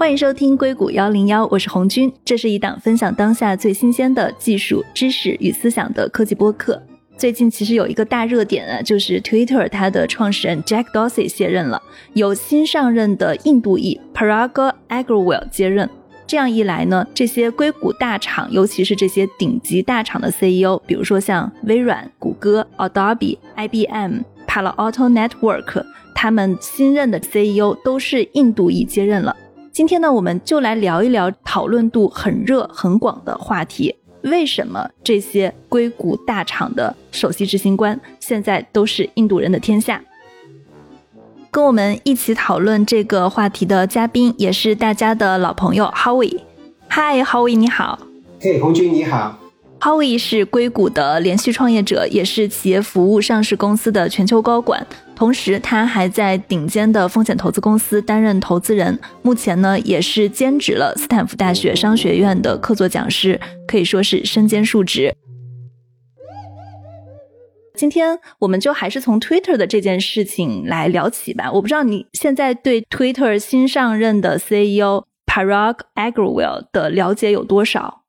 欢迎收听硅谷幺零幺，我是红军。这是一档分享当下最新鲜的技术知识与思想的科技播客。最近其实有一个大热点啊，就是 Twitter 它的创始人 Jack Dorsey 卸任了，由新上任的印度裔 Parag Agrawal 接任。这样一来呢，这些硅谷大厂，尤其是这些顶级大厂的 CEO，比如说像微软、谷歌、Adobe、IBM、Palo Alto Network，他们新任的 CEO 都是印度裔接任了。今天呢，我们就来聊一聊讨论度很热、很广的话题：为什么这些硅谷大厂的首席执行官现在都是印度人的天下？跟我们一起讨论这个话题的嘉宾，也是大家的老朋友 Howie。嗨，Howie，你好。嘿，红军你好。Howie 是硅谷的连续创业者，也是企业服务上市公司的全球高管。同时，他还在顶尖的风险投资公司担任投资人。目前呢，也是兼职了斯坦福大学商学院的客座讲师，可以说是身兼数职。今天我们就还是从 Twitter 的这件事情来聊起吧。我不知道你现在对 Twitter 新上任的 CEO Parag Agrawal 的了解有多少？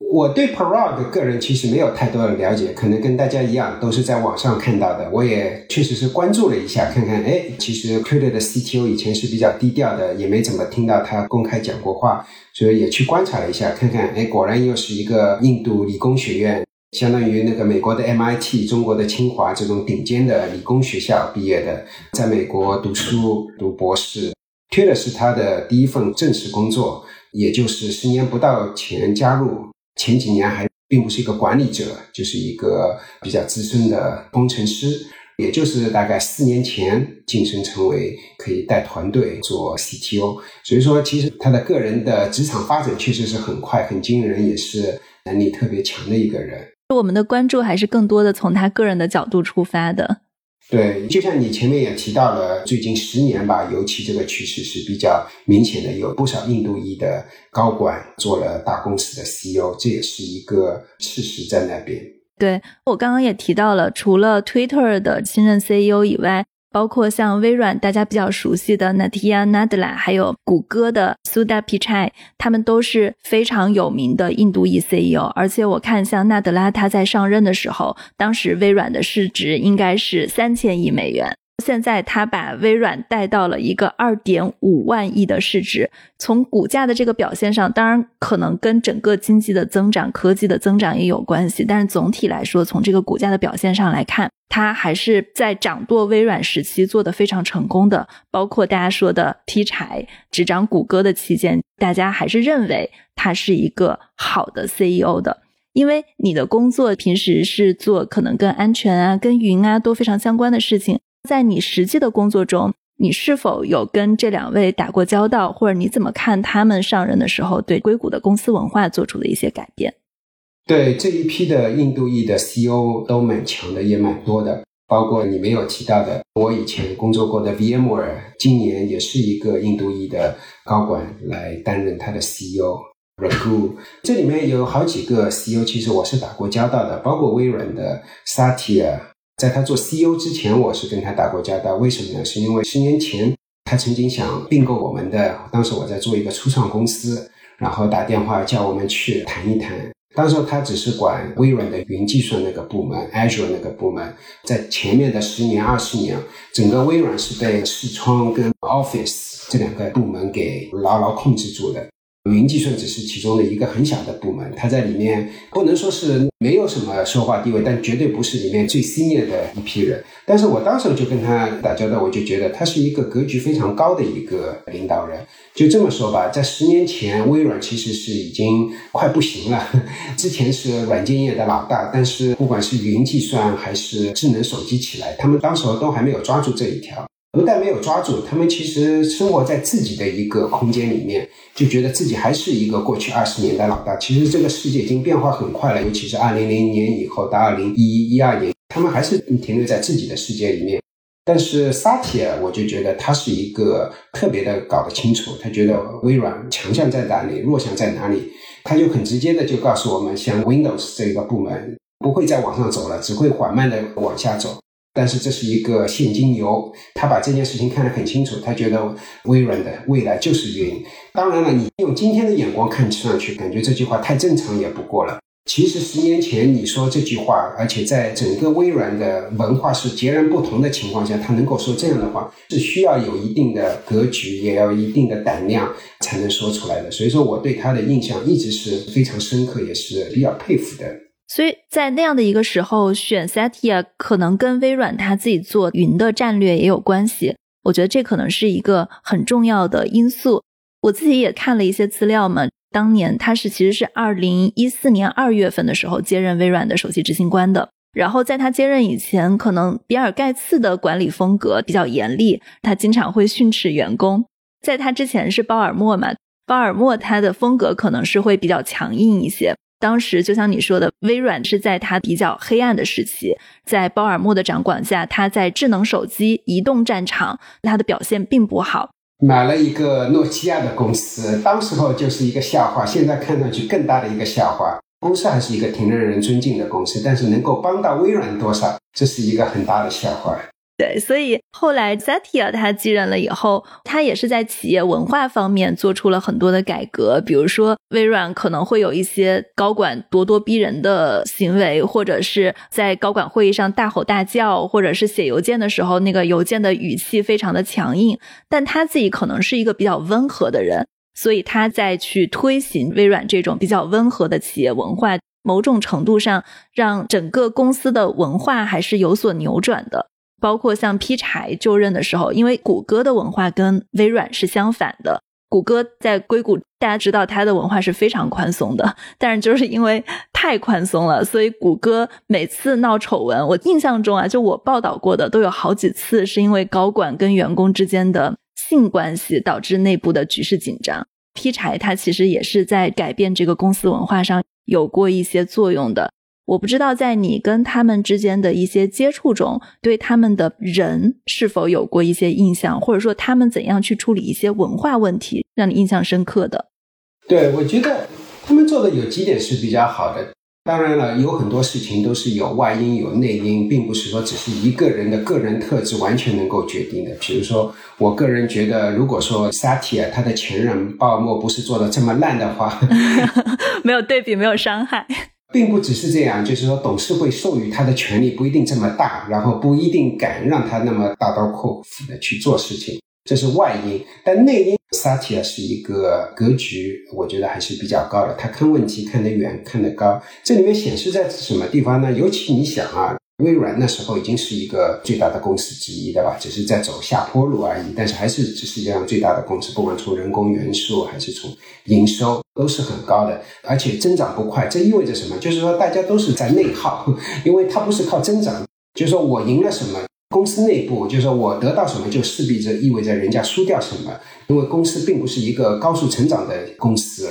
我对 Parag 个人其实没有太多的了解，可能跟大家一样，都是在网上看到的。我也确实是关注了一下，看看，哎，其实 Twitter 的 CTO 以前是比较低调的，也没怎么听到他公开讲过话，所以也去观察了一下，看看，哎，果然又是一个印度理工学院，相当于那个美国的 MIT、中国的清华这种顶尖的理工学校毕业的，在美国读书读博士 Ture 是他的第一份正式工作，也就是十年不到前加入。前几年还并不是一个管理者，就是一个比较资深的工程师，也就是大概四年前晋升成为可以带团队做 CTO。所以说，其实他的个人的职场发展确实是很快、很惊人，也是能力特别强的一个人。我们的关注还是更多的从他个人的角度出发的。对，就像你前面也提到了，最近十年吧，尤其这个趋势是比较明显的，有不少印度裔的高管做了大公司的 CEO，这也是一个事实在那边。对我刚刚也提到了，除了 Twitter 的新任 CEO 以外。包括像微软大家比较熟悉的 Natya Nadella，还有谷歌的 s u d a Pichai，他们都是非常有名的印度裔 CEO。而且我看像纳德拉他在上任的时候，当时微软的市值应该是三千亿美元。现在他把微软带到了一个二点五万亿的市值，从股价的这个表现上，当然可能跟整个经济的增长、科技的增长也有关系。但是总体来说，从这个股价的表现上来看，他还是在掌舵微软时期做的非常成功的。包括大家说的劈柴执掌谷歌的期间，大家还是认为他是一个好的 CEO 的，因为你的工作平时是做可能跟安全啊、跟云啊都非常相关的事情。在你实际的工作中，你是否有跟这两位打过交道，或者你怎么看他们上任的时候对硅谷的公司文化做出的一些改变？对这一批的印度裔的 CEO 都蛮强的，也蛮多的。包括你没有提到的，我以前工作过的 VMware，今年也是一个印度裔的高管来担任他的 CEO。Raghu，这里面有好几个 CEO，其实我是打过交道的，包括微软的 Satya。在他做 CEO 之前，我是跟他打过交道。为什么呢？是因为十年前他曾经想并购我们的，当时我在做一个初创公司，然后打电话叫我们去谈一谈。当时他只是管微软的云计算那个部门，Azure 那个部门。在前面的十年、二十年，整个微软是被视窗跟 Office 这两个部门给牢牢控制住的。云计算只是其中的一个很小的部门，它在里面不能说是没有什么说话地位，但绝对不是里面最鲜艳的一批人。但是我当时就跟他打交道，我就觉得他是一个格局非常高的一个领导人。就这么说吧，在十年前，微软其实是已经快不行了。之前是软件业的老大，但是不管是云计算还是智能手机起来，他们当时都还没有抓住这一条。不但没有抓住，他们其实生活在自己的一个空间里面，就觉得自己还是一个过去二十年的老大。其实这个世界已经变化很快了，尤其是二零零年以后到二零一一一二年，他们还是停留在自己的世界里面。但是萨提尔，我就觉得他是一个特别的搞得清楚，他觉得微软强项在哪里，弱项在哪里，他就很直接的就告诉我们，像 Windows 这个部门不会再往上走了，只会缓慢的往下走。但是这是一个现金流，他把这件事情看得很清楚，他觉得微软的未来就是云。当然了，你用今天的眼光看上去，感觉这句话太正常也不过了。其实十年前你说这句话，而且在整个微软的文化是截然不同的情况下，他能够说这样的话，是需要有一定的格局，也要一定的胆量才能说出来的。所以说，我对他的印象一直是非常深刻，也是比较佩服的。所以在那样的一个时候，选 Satya 可能跟微软他自己做云的战略也有关系。我觉得这可能是一个很重要的因素。我自己也看了一些资料嘛，当年他是其实是二零一四年二月份的时候接任微软的首席执行官的。然后在他接任以前，可能比尔盖茨的管理风格比较严厉，他经常会训斥员工。在他之前是鲍尔默嘛，鲍尔默他的风格可能是会比较强硬一些。当时就像你说的，微软是在它比较黑暗的时期，在鲍尔默的掌管下，它在智能手机、移动战场，它的表现并不好。买了一个诺基亚的公司，当时候就是一个笑话，现在看上去更大的一个笑话。公司还是一个挺让人尊敬的公司，但是能够帮到微软多少，这是一个很大的笑话。对，所以后来 Satya 他继任了以后，他也是在企业文化方面做出了很多的改革。比如说，微软可能会有一些高管咄咄逼人的行为，或者是在高管会议上大吼大叫，或者是写邮件的时候那个邮件的语气非常的强硬。但他自己可能是一个比较温和的人，所以他在去推行微软这种比较温和的企业文化，某种程度上让整个公司的文化还是有所扭转的。包括像劈柴就任的时候，因为谷歌的文化跟微软是相反的。谷歌在硅谷，大家知道它的文化是非常宽松的，但是就是因为太宽松了，所以谷歌每次闹丑闻，我印象中啊，就我报道过的都有好几次是因为高管跟员工之间的性关系导致内部的局势紧张。劈柴它其实也是在改变这个公司文化上有过一些作用的。我不知道在你跟他们之间的一些接触中，对他们的人是否有过一些印象，或者说他们怎样去处理一些文化问题，让你印象深刻的？对，我觉得他们做的有几点是比较好的。当然了，有很多事情都是有外因有内因，并不是说只是一个人的个人特质完全能够决定的。比如说，我个人觉得，如果说 Satya 他的前任鲍尔默不是做的这么烂的话 没有对比，没有伤害。并不只是这样，就是说董事会授予他的权利不一定这么大，然后不一定敢让他那么大刀阔斧的去做事情，这是外因。但内因，Satya 是一个格局，我觉得还是比较高的。他看问题看得远，看得高。这里面显示在什么地方呢？尤其你想啊。微软那时候已经是一个最大的公司之一，对吧？只是在走下坡路而已，但是还是这世界上最大的公司，不管从人工元素还是从营收都是很高的，而且增长不快。这意味着什么？就是说大家都是在内耗，因为它不是靠增长。就是说我赢了什么，公司内部就是说我得到什么，就势必着意味着人家输掉什么，因为公司并不是一个高速成长的公司。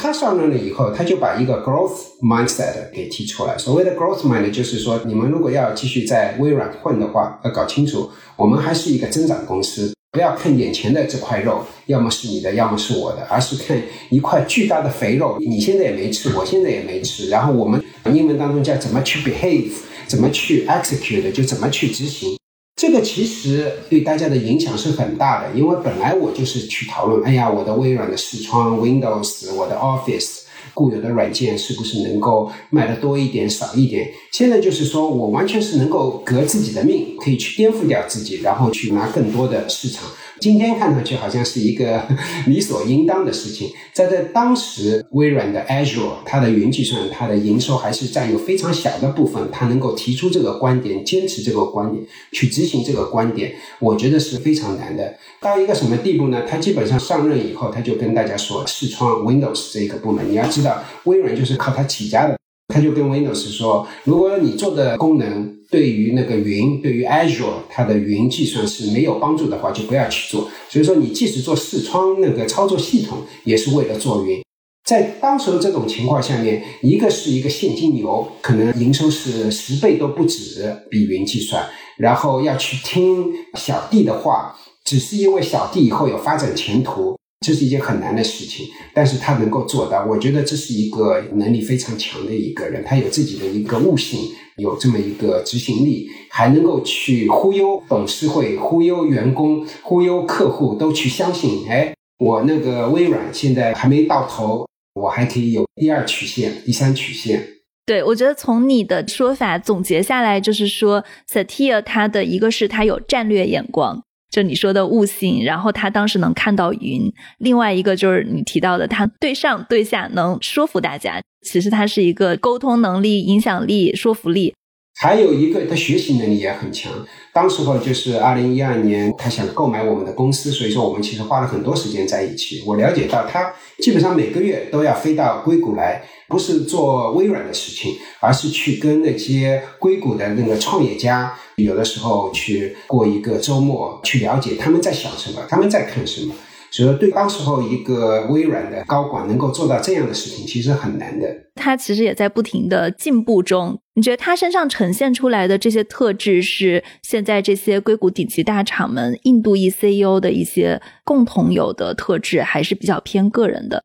他上任了以后，他就把一个 growth mindset 给提出来。所谓的 growth mind 就是说，你们如果要继续在微软混的话，要搞清楚，我们还是一个增长公司，不要看眼前的这块肉，要么是你的，要么是我的，而是看一块巨大的肥肉，你现在也没吃，我现在也没吃，然后我们英文当中叫怎么去 behave，怎么去 execute，就怎么去执行。这个其实对大家的影响是很大的，因为本来我就是去讨论，哎呀，我的微软的视窗 Windows，我的 Office 固有的软件是不是能够卖的多一点、少一点？现在就是说我完全是能够革自己的命，可以去颠覆掉自己，然后去拿更多的市场。今天看上去好像是一个 理所应当的事情，在在当时，微软的 Azure 它的云计算，它的营收还是占有非常小的部分。它能够提出这个观点，坚持这个观点，去执行这个观点，我觉得是非常难的。到一个什么地步呢？他基本上上任以后，他就跟大家说，视窗 Windows 这一个部门，你要知道，微软就是靠它起家的。他就跟 Windows 说，如果你做的功能对于那个云，对于 Azure 它的云计算是没有帮助的话，就不要去做。所以说，你即使做视窗那个操作系统，也是为了做云。在当时的这种情况下面，一个是一个现金流，可能营收是十倍都不止，比云计算，然后要去听小弟的话，只是因为小弟以后有发展前途。这是一件很难的事情，但是他能够做到，我觉得这是一个能力非常强的一个人，他有自己的一个悟性，有这么一个执行力，还能够去忽悠董事会、忽悠员工、忽悠客户，都去相信。哎，我那个微软现在还没到头，我还可以有第二曲线、第三曲线。对，我觉得从你的说法总结下来，就是说，Satya 他的一个是他有战略眼光。就你说的悟性，然后他当时能看到云。另外一个就是你提到的，他对上对下能说服大家。其实他是一个沟通能力、影响力、说服力。还有一个，他学习能力也很强。当时候就是二零一二年，他想购买我们的公司，所以说我们其实花了很多时间在一起。我了解到，他基本上每个月都要飞到硅谷来，不是做微软的事情，而是去跟那些硅谷的那个创业家，有的时候去过一个周末，去了解他们在想什么，他们在看什么。所以，对当时候一个微软的高管能够做到这样的事情，其实很难的。他其实也在不停的进步中。你觉得他身上呈现出来的这些特质，是现在这些硅谷顶级大厂们印度裔 CEO 的一些共同有的特质，还是比较偏个人的？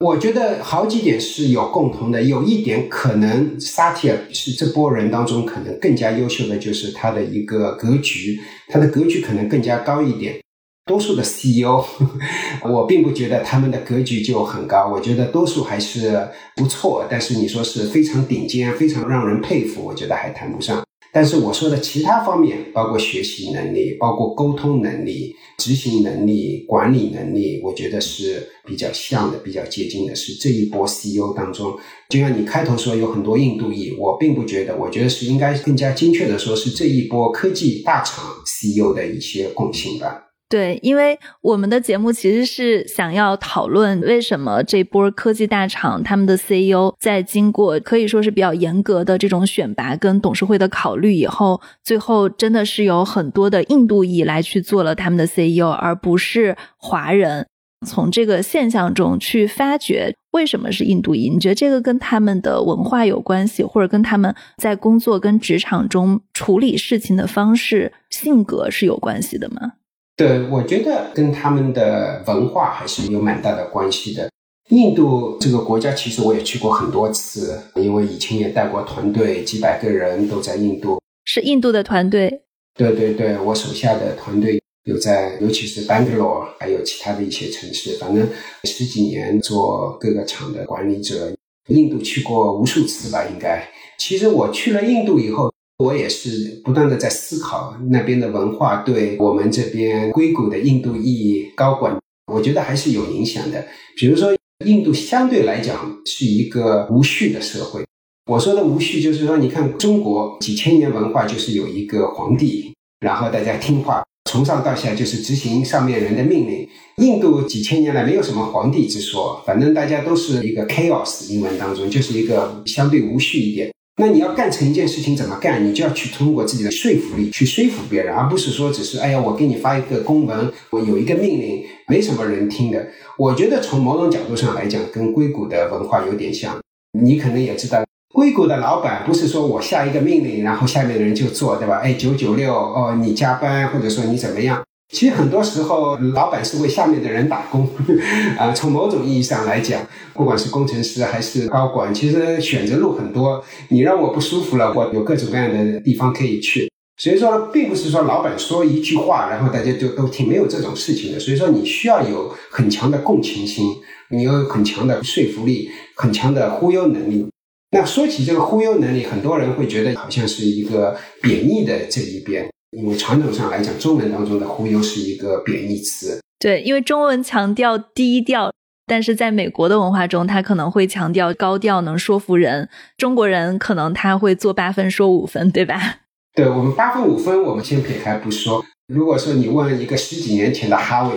我觉得好几点是有共同的。有一点可能，萨提尔是这波人当中可能更加优秀的，就是他的一个格局，他的格局可能更加高一点。多数的 CEO，我并不觉得他们的格局就很高，我觉得多数还是不错。但是你说是非常顶尖、非常让人佩服，我觉得还谈不上。但是我说的其他方面，包括学习能力、包括沟通能力、执行能力、管理能力，我觉得是比较像的、比较接近的。是这一波 CEO 当中，就像你开头说有很多印度裔，我并不觉得，我觉得是应该更加精确的说，是这一波科技大厂 CEO 的一些共性吧。对，因为我们的节目其实是想要讨论为什么这波科技大厂他们的 CEO 在经过可以说是比较严格的这种选拔跟董事会的考虑以后，最后真的是有很多的印度裔来去做了他们的 CEO，而不是华人。从这个现象中去发掘为什么是印度裔，你觉得这个跟他们的文化有关系，或者跟他们在工作跟职场中处理事情的方式、性格是有关系的吗？对，我觉得跟他们的文化还是有蛮大的关系的。印度这个国家，其实我也去过很多次，因为以前也带过团队，几百个人都在印度。是印度的团队？对对对，我手下的团队有在，尤其是 Bangalore，还有其他的一些城市。反正十几年做各个厂的管理者，印度去过无数次吧，应该。其实我去了印度以后。我也是不断的在思考那边的文化对我们这边硅谷的印度裔高管，我觉得还是有影响的。比如说，印度相对来讲是一个无序的社会。我说的无序，就是说，你看中国几千年文化就是有一个皇帝，然后大家听话，从上到下就是执行上面人的命令。印度几千年来没有什么皇帝之说，反正大家都是一个 chaos，英文当中就是一个相对无序一点。那你要干成一件事情，怎么干？你就要去通过自己的说服力去说服别人，而不是说只是哎呀，我给你发一个公文，我有一个命令，没什么人听的。我觉得从某种角度上来讲，跟硅谷的文化有点像。你可能也知道，硅谷的老板不是说我下一个命令，然后下面的人就做，对吧？哎，九九六哦，你加班或者说你怎么样？其实很多时候，老板是为下面的人打工，啊，从某种意义上来讲，不管是工程师还是高管，其实选择路很多。你让我不舒服了，我有各种各样的地方可以去。所以说，并不是说老板说一句话，然后大家就都听，没有这种事情的。所以说，你需要有很强的共情心，你有很强的说服力，很强的忽悠能力。那说起这个忽悠能力，很多人会觉得好像是一个贬义的这一边。因为传统上来讲，中文当中的忽悠是一个贬义词。对，因为中文强调低调，但是在美国的文化中，他可能会强调高调，能说服人。中国人可能他会做八分说五分，对吧？对我们八分五分，我们先撇开不说。如果说你问一个十几年前的哈维，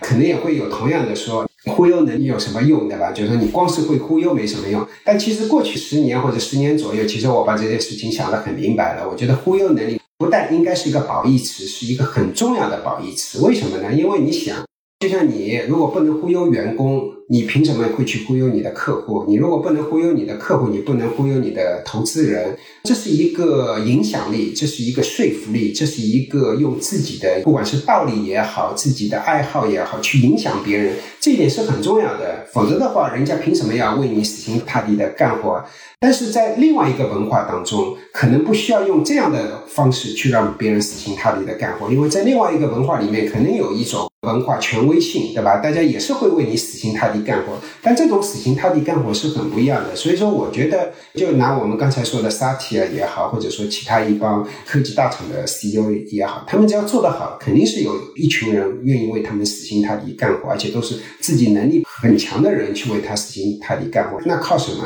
可能也会有同样的说，忽悠能力有什么用，对吧？就是说你光是会忽悠没什么用。但其实过去十年或者十年左右，其实我把这件事情想得很明白了。我觉得忽悠能力。不但应该是一个褒义词，是一个很重要的褒义词。为什么呢？因为你想，就像你如果不能忽悠员工，你凭什么会去忽悠你的客户？你如果不能忽悠你的客户，你不能忽悠你的投资人。这是一个影响力，这是一个说服力，这是一个用自己的不管是道理也好，自己的爱好也好，去影响别人。这一点是很重要的。否则的话，人家凭什么要为你死心塌地的干活？但是在另外一个文化当中，可能不需要用这样的方式去让别人死心塌地的干活，因为在另外一个文化里面，可能有一种文化权威性，对吧？大家也是会为你死心塌地干活，但这种死心塌地干活是很不一样的。所以说，我觉得就拿我们刚才说的萨提亚也好，或者说其他一帮科技大厂的 CEO 也好，他们只要做得好，肯定是有一群人愿意为他们死心塌地干活，而且都是自己能力很强的人去为他死心塌地干活。那靠什么？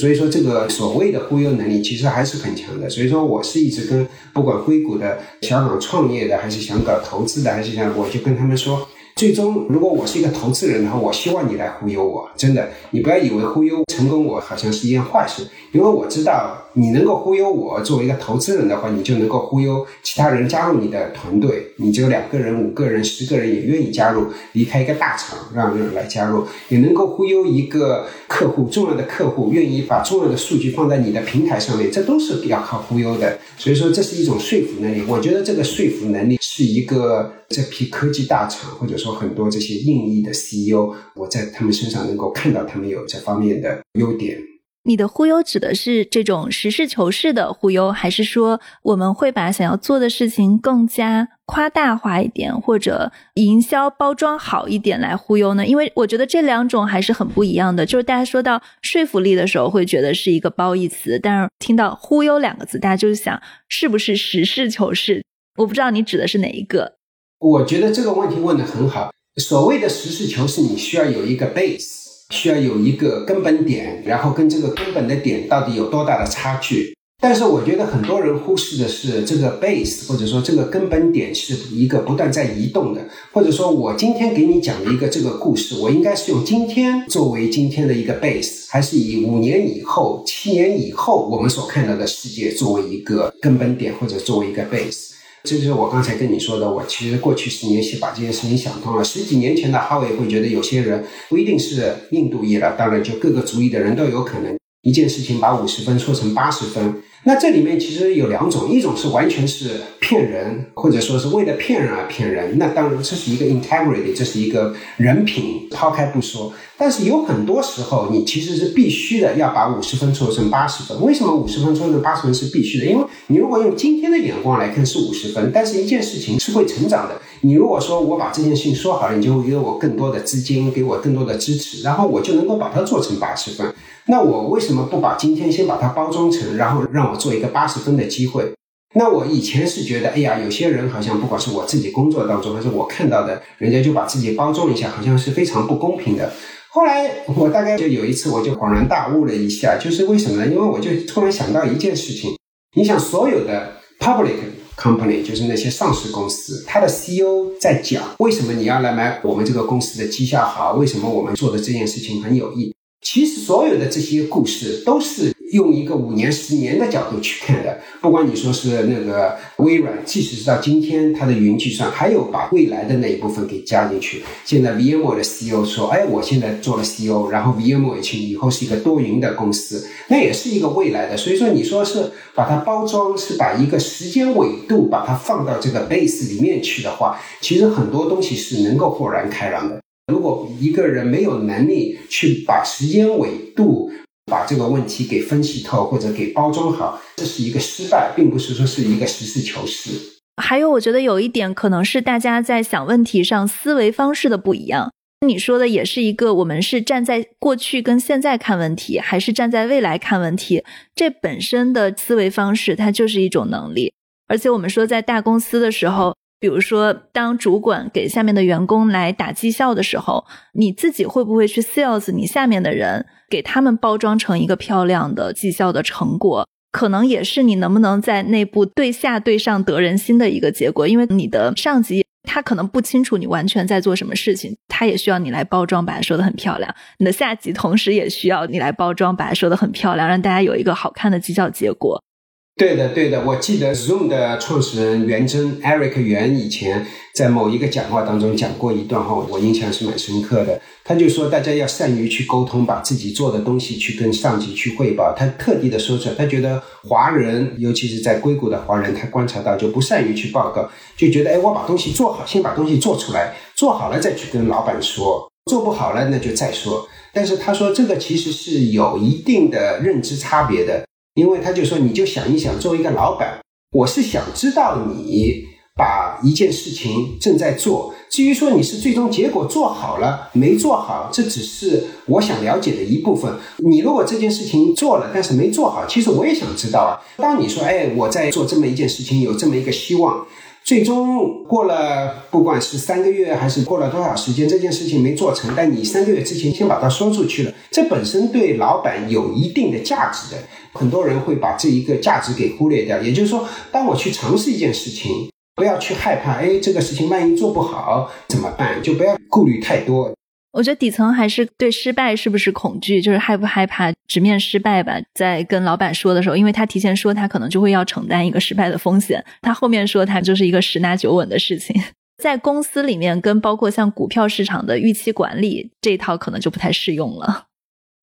所以说，这个所谓的忽悠能力其实还是很强的。所以说，我是一直跟不管硅谷的、香港创业的，还是想搞投资的，还是想，我就跟他们说。最终，如果我是一个投资人的话，我希望你来忽悠我。真的，你不要以为忽悠成功我好像是一件坏事，因为我知道你能够忽悠我。作为一个投资人的话，你就能够忽悠其他人加入你的团队。你只有两个人、五个人、十个人也愿意加入，离开一个大厂让人来加入，也能够忽悠一个客户重要的客户愿意把重要的数据放在你的平台上面，这都是要靠忽悠的。所以说，这是一种说服能力。我觉得这个说服能力是一个这批科技大厂或者说。很多这些应役的 CEO，我在他们身上能够看到他们有这方面的优点。你的忽悠指的是这种实事求是的忽悠，还是说我们会把想要做的事情更加夸大化一点，或者营销包装好一点来忽悠呢？因为我觉得这两种还是很不一样的。就是大家说到说服力的时候，会觉得是一个褒义词，但是听到忽悠两个字，大家就是想是不是实事求是？我不知道你指的是哪一个。我觉得这个问题问得很好。所谓的实事求是，你需要有一个 base，需要有一个根本点，然后跟这个根本的点到底有多大的差距。但是我觉得很多人忽视的是这个 base，或者说这个根本点是一个不断在移动的。或者说我今天给你讲的一个这个故事，我应该是用今天作为今天的一个 base，还是以五年以后、七年以后我们所看到的世界作为一个根本点，或者作为一个 base？这就是我刚才跟你说的，我其实过去十年是把这件事情想通了。十几年前的哈维会觉得有些人不一定是印度裔了，当然就各个族裔的人都有可能一件事情把五十分说成八十分。那这里面其实有两种，一种是完全是骗人，或者说是为了骗人而骗人。那当然这是一个 integrity，这是一个人品，抛开不说。但是有很多时候，你其实是必须的要把五十分凑成八十分。为什么五十分凑成八十分是必须的？因为你如果用今天的眼光来看是五十分，但是一件事情是会成长的。你如果说我把这件事情说好了，你就会给我更多的资金，给我更多的支持，然后我就能够把它做成八十分。那我为什么不把今天先把它包装成，然后让我做一个八十分的机会？那我以前是觉得，哎呀，有些人好像不管是我自己工作当中，还是我看到的，人家就把自己包装一下，好像是非常不公平的。后来我大概就有一次，我就恍然大悟了一下，就是为什么呢？因为我就突然想到一件事情，你想所有的 public company，就是那些上市公司，它的 CEO 在讲，为什么你要来买我们这个公司的绩效好？为什么我们做的这件事情很有意义？其实所有的这些故事都是。用一个五年、十年的角度去看的，不管你说是那个微软，即使是到今天，它的云计算还有把未来的那一部分给加进去。现在 VMware 的 CEO 说：“哎，我现在做了 CEO，然后 VMware 以后是一个多云的公司，那也是一个未来的。”所以说，你说是把它包装，是把一个时间纬度把它放到这个 base 里面去的话，其实很多东西是能够豁然开朗的。如果一个人没有能力去把时间维度，把这个问题给分析透或者给包装好，这是一个失败，并不是说是一个实事求是。还有，我觉得有一点可能是大家在想问题上思维方式的不一样。你说的也是一个，我们是站在过去跟现在看问题，还是站在未来看问题？这本身的思维方式，它就是一种能力。而且我们说，在大公司的时候。比如说，当主管给下面的员工来打绩效的时候，你自己会不会去 sales 你下面的人，给他们包装成一个漂亮的绩效的成果？可能也是你能不能在内部对下对上得人心的一个结果。因为你的上级他可能不清楚你完全在做什么事情，他也需要你来包装，把它说的很漂亮。你的下级同时也需要你来包装，把它说的很漂亮，让大家有一个好看的绩效结果。对的，对的，我记得 Zoom 的创始人袁征 Eric 袁以前在某一个讲话当中讲过一段话，我印象是蛮深刻的。他就说，大家要善于去沟通，把自己做的东西去跟上级去汇报。他特地的说出来，他觉得华人，尤其是在硅谷的华人，他观察到就不善于去报告，就觉得哎，我把东西做好，先把东西做出来，做好了再去跟老板说。做不好了那就再说。但是他说这个其实是有一定的认知差别的，因为他就说你就想一想，作为一个老板，我是想知道你。把一件事情正在做，至于说你是最终结果做好了没做好，这只是我想了解的一部分。你如果这件事情做了，但是没做好，其实我也想知道啊。当你说，哎，我在做这么一件事情，有这么一个希望，最终过了不管是三个月还是过了多少时间，这件事情没做成，但你三个月之前先把它说出去了，这本身对老板有一定的价值的。很多人会把这一个价值给忽略掉。也就是说，当我去尝试一件事情。不要去害怕，哎，这个事情万一做不好怎么办？就不要顾虑太多。我觉得底层还是对失败是不是恐惧，就是害不害怕直面失败吧。在跟老板说的时候，因为他提前说他可能就会要承担一个失败的风险，他后面说他就是一个十拿九稳的事情。在公司里面，跟包括像股票市场的预期管理这一套，可能就不太适用了。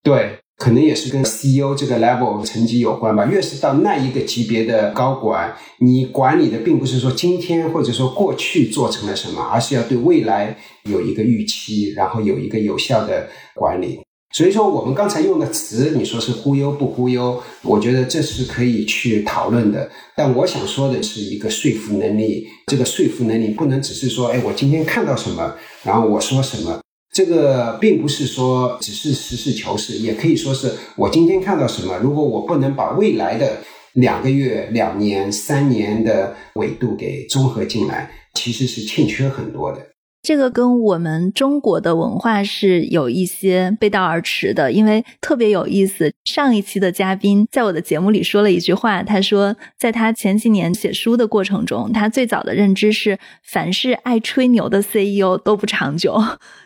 对。可能也是跟 CEO 这个 level 层级有关吧。越是到那一个级别的高管，你管理的并不是说今天或者说过去做成了什么，而是要对未来有一个预期，然后有一个有效的管理。所以说，我们刚才用的词，你说是忽悠不忽悠？我觉得这是可以去讨论的。但我想说的是一个说服能力，这个说服能力不能只是说，哎，我今天看到什么，然后我说什么。这个并不是说只是实事求是，也可以说是我今天看到什么，如果我不能把未来的两个月、两年、三年的维度给综合进来，其实是欠缺很多的。这个跟我们中国的文化是有一些背道而驰的，因为特别有意思。上一期的嘉宾在我的节目里说了一句话，他说，在他前几年写书的过程中，他最早的认知是，凡是爱吹牛的 CEO 都不长久，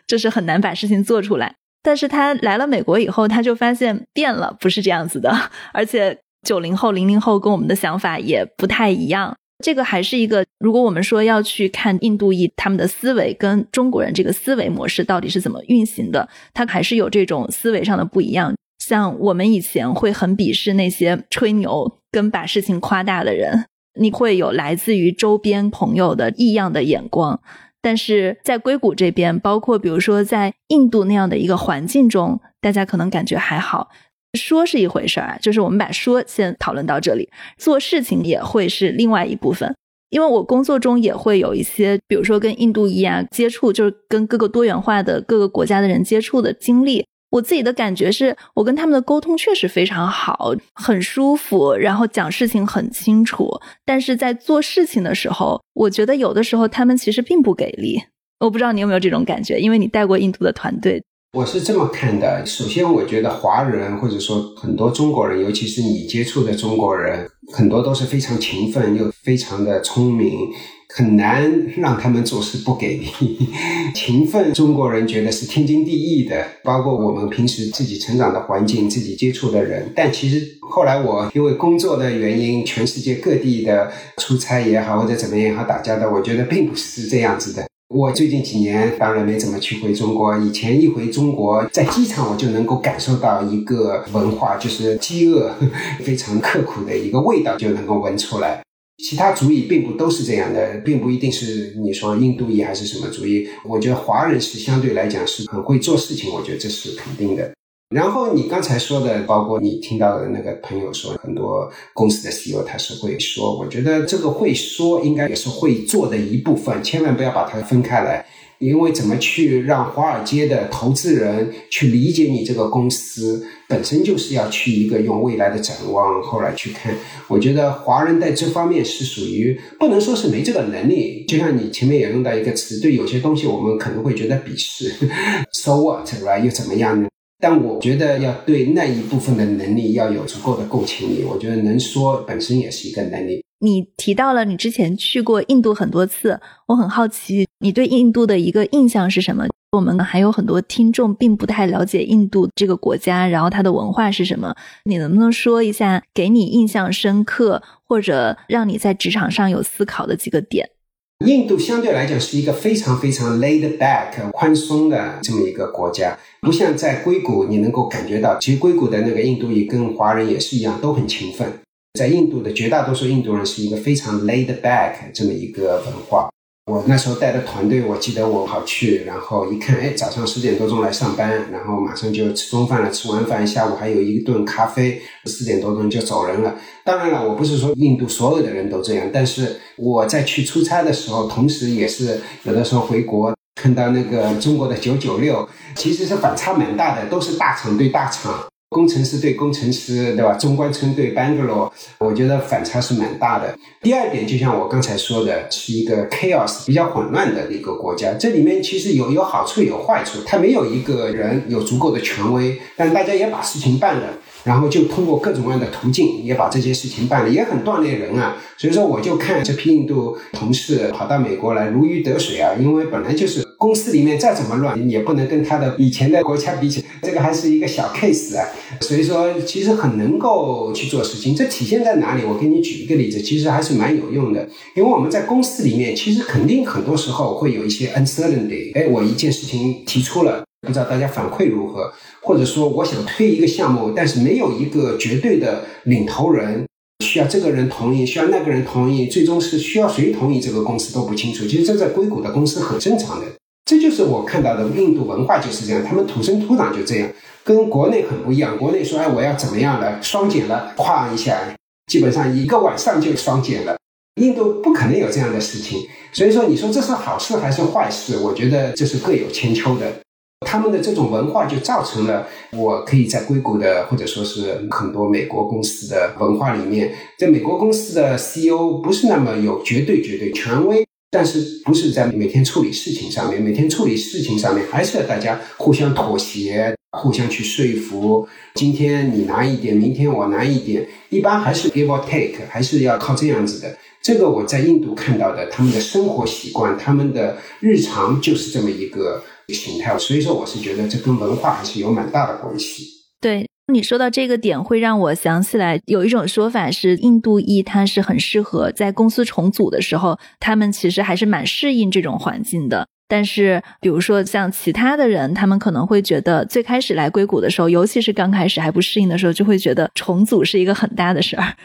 就是很难把事情做出来。但是他来了美国以后，他就发现变了，不是这样子的，而且九零后、零零后跟我们的想法也不太一样。这个还是一个，如果我们说要去看印度裔他们的思维跟中国人这个思维模式到底是怎么运行的，它还是有这种思维上的不一样。像我们以前会很鄙视那些吹牛跟把事情夸大的人，你会有来自于周边朋友的异样的眼光。但是在硅谷这边，包括比如说在印度那样的一个环境中，大家可能感觉还好。说是一回事儿，就是我们把说先讨论到这里，做事情也会是另外一部分。因为我工作中也会有一些，比如说跟印度裔啊接触，就是跟各个多元化的各个国家的人接触的经历。我自己的感觉是，我跟他们的沟通确实非常好，很舒服，然后讲事情很清楚。但是在做事情的时候，我觉得有的时候他们其实并不给力。我不知道你有没有这种感觉，因为你带过印度的团队。我是这么看的，首先我觉得华人或者说很多中国人，尤其是你接触的中国人，很多都是非常勤奋又非常的聪明，很难让他们做事不给力。勤奋，中国人觉得是天经地义的，包括我们平时自己成长的环境、自己接触的人。但其实后来我因为工作的原因，全世界各地的出差也好，或者怎么样也好，打交道，我觉得并不是这样子的。我最近几年当然没怎么去回中国，以前一回中国，在机场我就能够感受到一个文化，就是饥饿 非常刻苦的一个味道，就能够闻出来。其他族裔并不都是这样的，并不一定是你说印度裔还是什么族裔。我觉得华人是相对来讲是很会做事情，我觉得这是肯定的。然后你刚才说的，包括你听到的那个朋友说，很多公司的 CEO 他是会说，我觉得这个会说应该也是会做的一部分，千万不要把它分开来，因为怎么去让华尔街的投资人去理解你这个公司，本身就是要去一个用未来的展望后来去看。我觉得华人在这方面是属于不能说是没这个能力，就像你前面也用到一个词，对有些东西我们可能会觉得鄙视，so what，right？又怎么样呢？但我觉得要对那一部分的能力要有足够的共情力，我觉得能说本身也是一个能力。你提到了你之前去过印度很多次，我很好奇你对印度的一个印象是什么？我们还有很多听众并不太了解印度这个国家，然后它的文化是什么？你能不能说一下给你印象深刻或者让你在职场上有思考的几个点？印度相对来讲是一个非常非常 laid back 宽松的这么一个国家，不像在硅谷，你能够感觉到，其实硅谷的那个印度裔跟华人也是一样，都很勤奋。在印度的绝大多数印度人是一个非常 laid back 这么一个文化。我那时候带的团队，我记得我跑去，然后一看，哎，早上十点多钟来上班，然后马上就吃中饭了，吃完饭下午还有一顿咖啡，四点多钟就走人了。当然了，我不是说印度所有的人都这样，但是我在去出差的时候，同时也是有的时候回国看到那个中国的九九六，其实是反差蛮大的，都是大厂对大厂。工程师对工程师，对吧？中关村对 Bangalore，我觉得反差是蛮大的。第二点，就像我刚才说的，是一个 chaos 比较混乱的一个国家。这里面其实有有好处有坏处，它没有一个人有足够的权威，但大家也把事情办了。然后就通过各种各样的途径也把这些事情办了，也很锻炼人啊。所以说，我就看这批印度同事跑到美国来如鱼得水啊。因为本来就是公司里面再怎么乱，也不能跟他的以前的国家比起，这个还是一个小 case 啊。所以说，其实很能够去做事情。这体现在哪里？我给你举一个例子，其实还是蛮有用的。因为我们在公司里面，其实肯定很多时候会有一些 uncertainty。哎，我一件事情提出了。不知道大家反馈如何，或者说我想推一个项目，但是没有一个绝对的领头人，需要这个人同意，需要那个人同意，最终是需要谁同意，这个公司都不清楚。其实这在硅谷的公司很正常的，这就是我看到的印度文化就是这样，他们土生土长就这样，跟国内很不一样。国内说哎我要怎么样了，双减了，咵一下，基本上一个晚上就双减了。印度不可能有这样的事情，所以说你说这是好事还是坏事？我觉得这是各有千秋的。他们的这种文化就造成了，我可以在硅谷的或者说是很多美国公司的文化里面，在美国公司的 CEO 不是那么有绝对绝对权威，但是不是在每天处理事情上面，每天处理事情上面还是要大家互相妥协，互相去说服。今天你拿一点，明天我拿一点，一般还是 give or take，还是要靠这样子的。这个我在印度看到的，他们的生活习惯，他们的日常就是这么一个。形态，所以说我是觉得这跟文化还是有蛮大的关系。对你说到这个点，会让我想起来有一种说法是，印度裔他是很适合在公司重组的时候，他们其实还是蛮适应这种环境的。但是，比如说像其他的人，他们可能会觉得最开始来硅谷的时候，尤其是刚开始还不适应的时候，就会觉得重组是一个很大的事儿。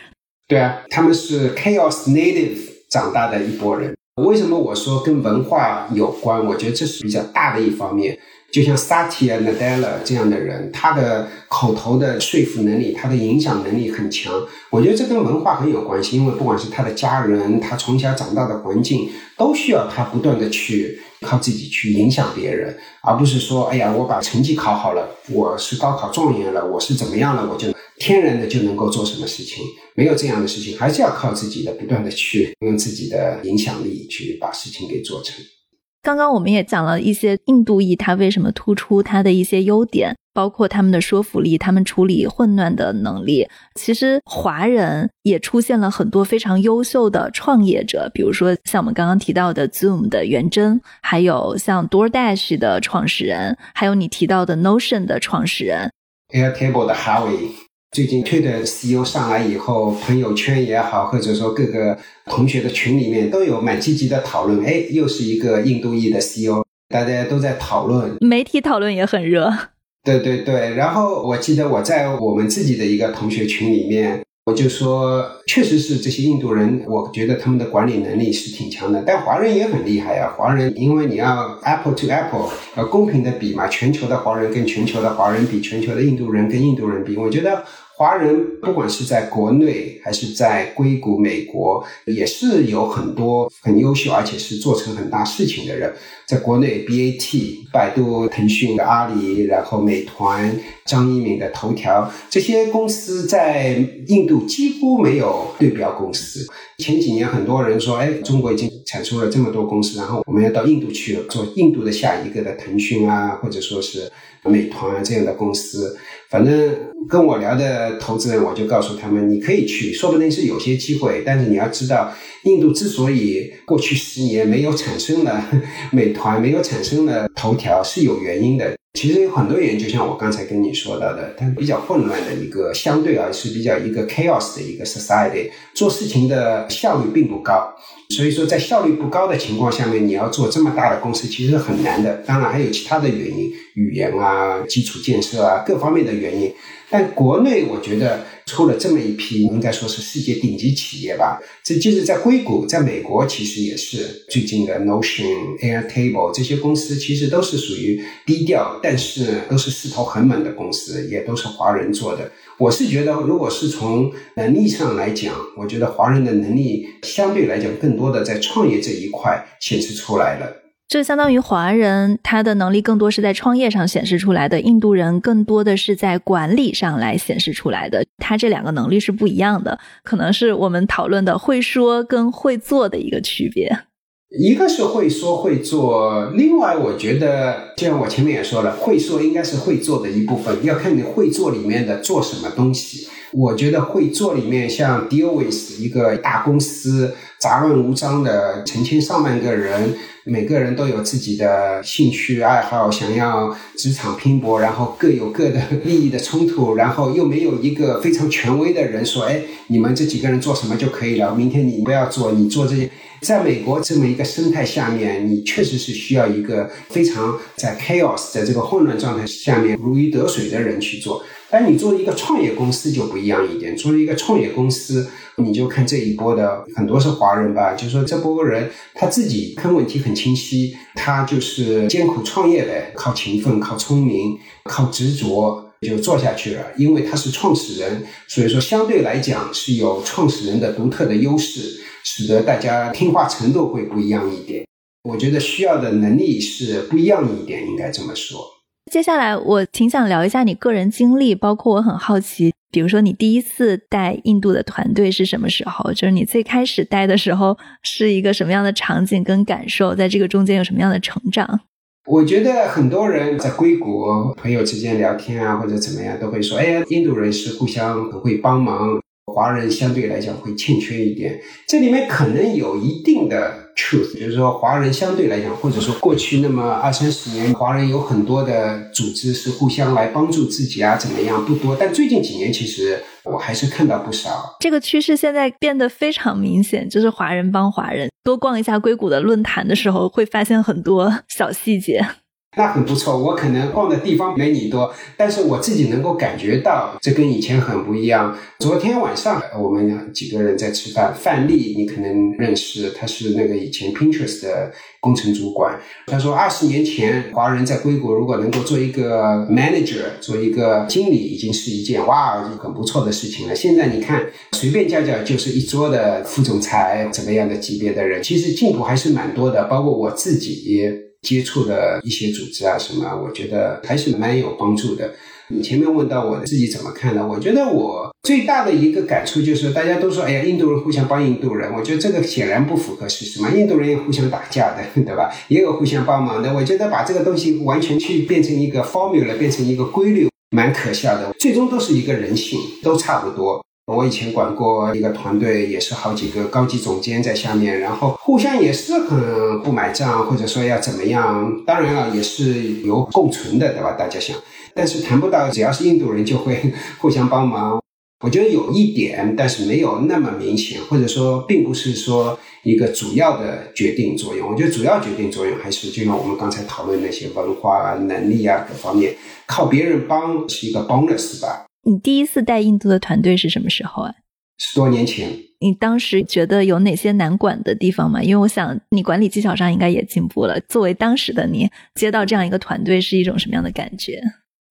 对啊，他们是 chaos native 长大的一波人。为什么我说跟文化有关？我觉得这是比较大的一方面。就像 Satya Nadella 这样的人，他的口头的说服能力，他的影响能力很强。我觉得这跟文化很有关系，因为不管是他的家人，他从小长大的环境，都需要他不断的去靠自己去影响别人，而不是说，哎呀，我把成绩考好了，我是高考状元了，我是怎么样了，我就。天然的就能够做什么事情？没有这样的事情，还是要靠自己的不断的去用自己的影响力去把事情给做成。刚刚我们也讲了一些印度裔他为什么突出他的一些优点，包括他们的说服力，他们处理混乱的能力。其实华人也出现了很多非常优秀的创业者，比如说像我们刚刚提到的 Zoom 的袁真，还有像 DoorDash 的创始人，还有你提到的 Notion 的创始人，Airtable 的 Harvey。最近推的 CEO 上来以后，朋友圈也好，或者说各个同学的群里面都有蛮积极的讨论。哎，又是一个印度裔的 CEO，大家都在讨论，媒体讨论也很热。对对对，然后我记得我在我们自己的一个同学群里面。我就说，确实是这些印度人，我觉得他们的管理能力是挺强的。但华人也很厉害啊，华人因为你要 apple to apple，呃公平的比嘛，全球的华人跟全球的华人比，全球的印度人跟印度人比，我觉得。华人不管是在国内还是在硅谷、美国，也是有很多很优秀，而且是做成很大事情的人。在国内，BAT、百度、腾讯的阿里，然后美团、张一鸣的头条，这些公司在印度几乎没有对标公司。前几年很多人说，哎，中国已经产出了这么多公司，然后我们要到印度去做印度的下一个的腾讯啊，或者说是美团啊这样的公司。反正跟我聊的投资人，我就告诉他们，你可以去，说不定是有些机会。但是你要知道，印度之所以过去十年没有产生了美团，没有产生了头条，是有原因的。其实有很多原因，就像我刚才跟你说到的，它比较混乱的一个，相对而是比较一个 chaos 的一个 society，做事情的效率并不高。所以说，在效率不高的情况下面，你要做这么大的公司，其实很难的。当然还有其他的原因，语言啊、基础建设啊各方面的原因。但国内我觉得出了这么一批，应该说是世界顶级企业吧。这就是在硅谷，在美国其实也是最近的 Notion、Airtable 这些公司，其实都是属于低调，但是都是势头很猛的公司，也都是华人做的。我是觉得，如果是从能力上来讲，我觉得华人的能力相对来讲更多的在创业这一块显示出来了。这相当于华人他的能力更多是在创业上显示出来的，印度人更多的是在管理上来显示出来的。他这两个能力是不一样的，可能是我们讨论的会说跟会做的一个区别。一个是会说会做，另外我觉得，就像我前面也说了，会说应该是会做的一部分，要看你会做里面的做什么东西。我觉得会做里面像 deal with 一个大公司，杂乱无章的成千上万个人。每个人都有自己的兴趣爱好，想要职场拼搏，然后各有各的利益的冲突，然后又没有一个非常权威的人说：“哎，你们这几个人做什么就可以了，明天你不要做，你做这些。”在美国这么一个生态下面，你确实是需要一个非常在 chaos 在这个混乱状态下面如鱼得水的人去做。但你作为一个创业公司就不一样一点，作为一个创业公司。你就看这一波的很多是华人吧，就说这波人他自己看问题很清晰，他就是艰苦创业呗，靠勤奋、靠聪明、靠执着就做下去了。因为他是创始人，所以说相对来讲是有创始人的独特的优势，使得大家听话程度会不一样一点。我觉得需要的能力是不一样一点，应该这么说。接下来我挺想聊一下你个人经历，包括我很好奇，比如说你第一次带印度的团队是什么时候？就是你最开始带的时候是一个什么样的场景跟感受，在这个中间有什么样的成长？我觉得很多人在硅谷朋友之间聊天啊，或者怎么样，都会说：“哎呀，印度人是互相很会帮忙。”华人相对来讲会欠缺一点，这里面可能有一定的 truth，就是说华人相对来讲，或者说过去那么二三十年，华人有很多的组织是互相来帮助自己啊，怎么样不多，但最近几年其实我还是看到不少。这个趋势现在变得非常明显，就是华人帮华人。多逛一下硅谷的论坛的时候，会发现很多小细节。那很不错，我可能逛的地方没你多，但是我自己能够感觉到，这跟以前很不一样。昨天晚上我们几个人在吃饭，范丽你可能认识，他是那个以前 Pinterest 的工程主管。他说，二十年前华人在硅谷如果能够做一个 manager，做一个经理，已经是一件哇很不错的事情了。现在你看，随便叫叫就是一桌的副总裁怎么样的级别的人，其实进步还是蛮多的，包括我自己。接触的一些组织啊，什么，我觉得还是蛮有帮助的。你前面问到我自己怎么看呢？我觉得我最大的一个感触就是，大家都说，哎呀，印度人互相帮印度人，我觉得这个显然不符合事实嘛。印度人也互相打架的，对吧？也有互相帮忙的。我觉得把这个东西完全去变成一个 formula，变成一个规律，蛮可笑的。最终都是一个人性，都差不多。我以前管过一个团队，也是好几个高级总监在下面，然后互相也是很不买账，或者说要怎么样。当然了，也是有共存的，对吧？大家想，但是谈不到只要是印度人就会 互相帮忙。我觉得有一点，但是没有那么明显，或者说并不是说一个主要的决定作用。我觉得主要决定作用还是就像我们刚才讨论那些文化啊、能力啊各方面，靠别人帮是一个 bonus 吧。你第一次带印度的团队是什么时候啊？十多年前。你当时觉得有哪些难管的地方吗？因为我想你管理技巧上应该也进步了。作为当时的你，接到这样一个团队是一种什么样的感觉？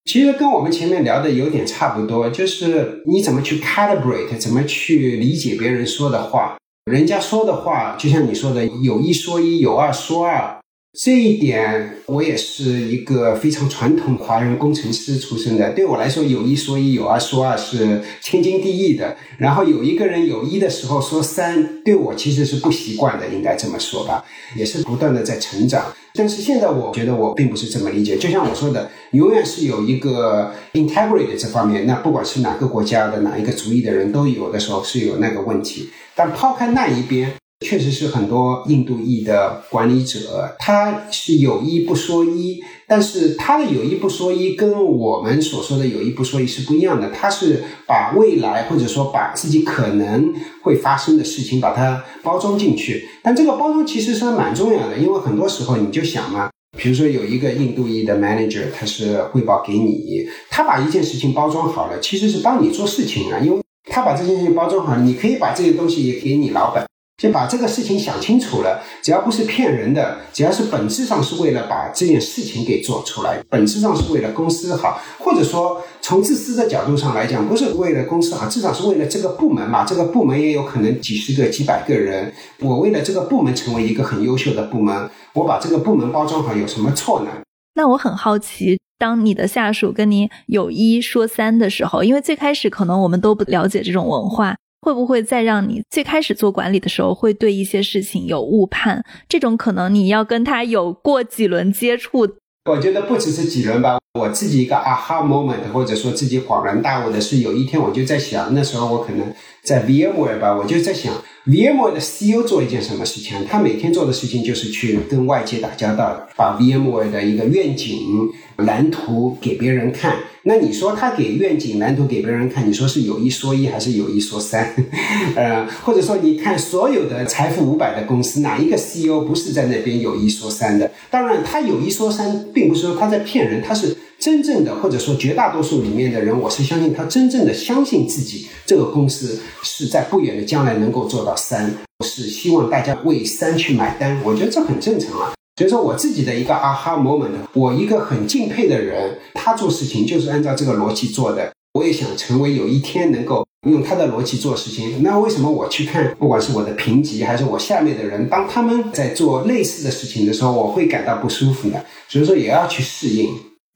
其实跟我们前面聊的有点差不多，就是你怎么去 calibrate，怎么去理解别人说的话。人家说的话，就像你说的，有一说一，有二说二。这一点，我也是一个非常传统华人工程师出身的。对我来说，有一说一，有二说二是天经地义的。然后有一个人有一的时候说三，对我其实是不习惯的，应该这么说吧。也是不断的在成长。但是现在我觉得我并不是这么理解。就像我说的，永远是有一个 integrity 这方面。那不管是哪个国家的哪一个族裔的人都有的时候是有那个问题。但抛开那一边。确实是很多印度裔的管理者，他是有一不说一，但是他的有一不说一跟我们所说的有一不说一是不一样的。他是把未来或者说把自己可能会发生的事情把它包装进去，但这个包装其实是蛮重要的，因为很多时候你就想嘛，比如说有一个印度裔的 manager，他是汇报给你，他把一件事情包装好了，其实是帮你做事情啊，因为。他把这件事情包装好了，你可以把这些东西也给你老板。就把这个事情想清楚了，只要不是骗人的，只要是本质上是为了把这件事情给做出来，本质上是为了公司好，或者说从自私的角度上来讲，不是为了公司好，至少是为了这个部门嘛。这个部门也有可能几十个、几百个人，我为了这个部门成为一个很优秀的部门，我把这个部门包装好，有什么错呢？那我很好奇，当你的下属跟你有一说三的时候，因为最开始可能我们都不了解这种文化。会不会再让你最开始做管理的时候，会对一些事情有误判？这种可能你要跟他有过几轮接触。我觉得不只是几轮吧。我自己一个啊哈 moment，或者说自己恍然大悟的是，有一天我就在想，那时候我可能在 VMware 吧，我就在想，VMware 的 CEO 做一件什么事情？他每天做的事情就是去跟外界打交道，把 VMware 的一个愿景蓝图给别人看。那你说他给愿景蓝图给别人看，你说是有一说一还是有一说三？呃，或者说你看所有的财富五百的公司，哪一个 CEO 不是在那边有一说三的？当然，他有一说三，并不是说他在骗人，他是真正的，或者说绝大多数里面的人，我是相信他真正的相信自己这个公司是在不远的将来能够做到三，是希望大家为三去买单。我觉得这很正常啊。所以说我自己的一个 aha moment，我一个很敬佩的人，他做事情就是按照这个逻辑做的。我也想成为有一天能够用他的逻辑做事情。那为什么我去看，不管是我的评级还是我下面的人，当他们在做类似的事情的时候，我会感到不舒服的。所以说也要去适应。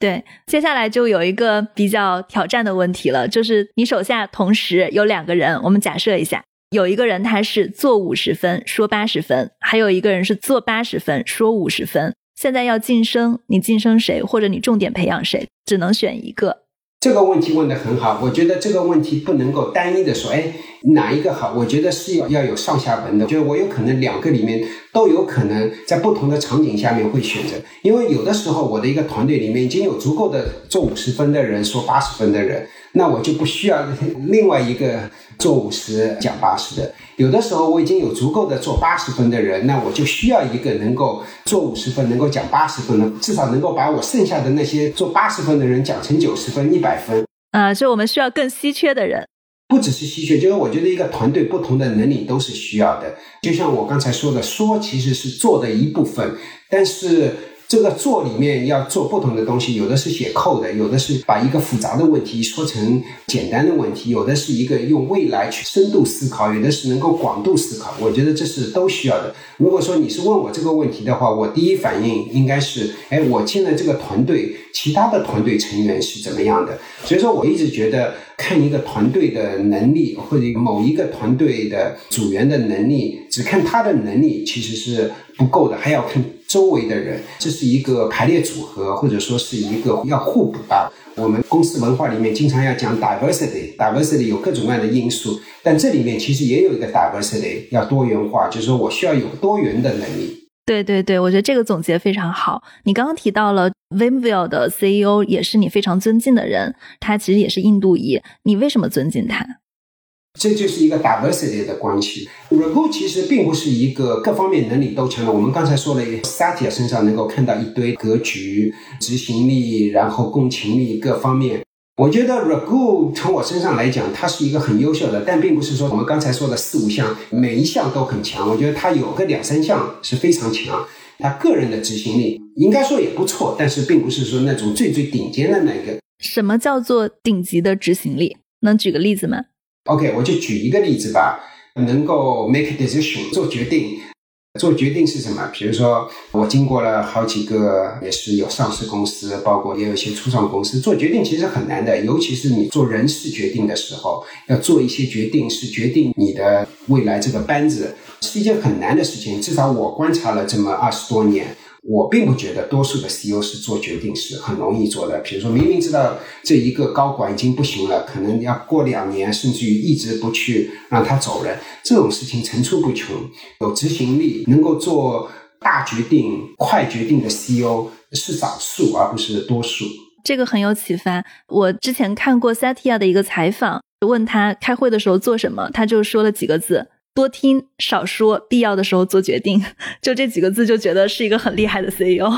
对，接下来就有一个比较挑战的问题了，就是你手下同时有两个人，我们假设一下。有一个人他是做五十分说八十分，还有一个人是做八十分说五十分。现在要晋升，你晋升谁，或者你重点培养谁，只能选一个。这个问题问得很好，我觉得这个问题不能够单一的说，哎，哪一个好？我觉得是要要有上下文的，就是我有可能两个里面都有可能在不同的场景下面会选择，因为有的时候我的一个团队里面已经有足够的做五十分的人，说八十分的人。那我就不需要另外一个做五十讲八十的。有的时候我已经有足够的做八十分的人，那我就需要一个能够做五十分、能够讲八十分的，至少能够把我剩下的那些做八十分的人讲成九十分、一百分。啊，所以我们需要更稀缺的人，不只是稀缺，就是我觉得一个团队不同的能力都是需要的。就像我刚才说的，说其实是做的一部分，但是。这个做里面要做不同的东西，有的是写扣的，有的是把一个复杂的问题说成简单的问题，有的是一个用未来去深度思考，有的是能够广度思考。我觉得这是都需要的。如果说你是问我这个问题的话，我第一反应应该是：哎，我进了这个团队，其他的团队成员是怎么样的？所以说，我一直觉得看一个团队的能力，或者某一个团队的组员的能力，只看他的能力其实是不够的，还要看。周围的人，这是一个排列组合，或者说是一个要互补的。我们公司文化里面经常要讲 diversity，diversity 有各种各样的因素，但这里面其实也有一个 diversity，要多元化，就是说我需要有多元的能力。对对对，我觉得这个总结非常好。你刚刚提到了 Vimeo 的 CEO 也是你非常尊敬的人，他其实也是印度裔，你为什么尊敬他？这就是一个 diversity 的关系。Raghu 其实并不是一个各方面能力都强的。我们刚才说了，Satya 身上能够看到一堆格局、执行力，然后共情力各方面。我觉得 Raghu 从我身上来讲，他是一个很优秀的，但并不是说我们刚才说的四五项每一项都很强。我觉得他有个两三项是非常强。他个人的执行力应该说也不错，但是并不是说那种最最顶尖的那个。什么叫做顶级的执行力？能举个例子吗？OK，我就举一个例子吧，能够 make decision 做决定，做决定是什么？比如说，我经过了好几个，也是有上市公司，包括也有一些初创公司，做决定其实很难的，尤其是你做人事决定的时候，要做一些决定，是决定你的未来这个班子，是一件很难的事情。至少我观察了这么二十多年。我并不觉得多数的 CEO 是做决定是很容易做的。比如说明明知道这一个高管已经不行了，可能要过两年，甚至于一直不去让他走人，这种事情层出不穷。有执行力、能够做大决定、快决定的 CEO 是少数，而不是多数。这个很有启发。我之前看过 Satya 的一个采访，问他开会的时候做什么，他就说了几个字。多听少说，必要的时候做决定，就这几个字就觉得是一个很厉害的 CEO。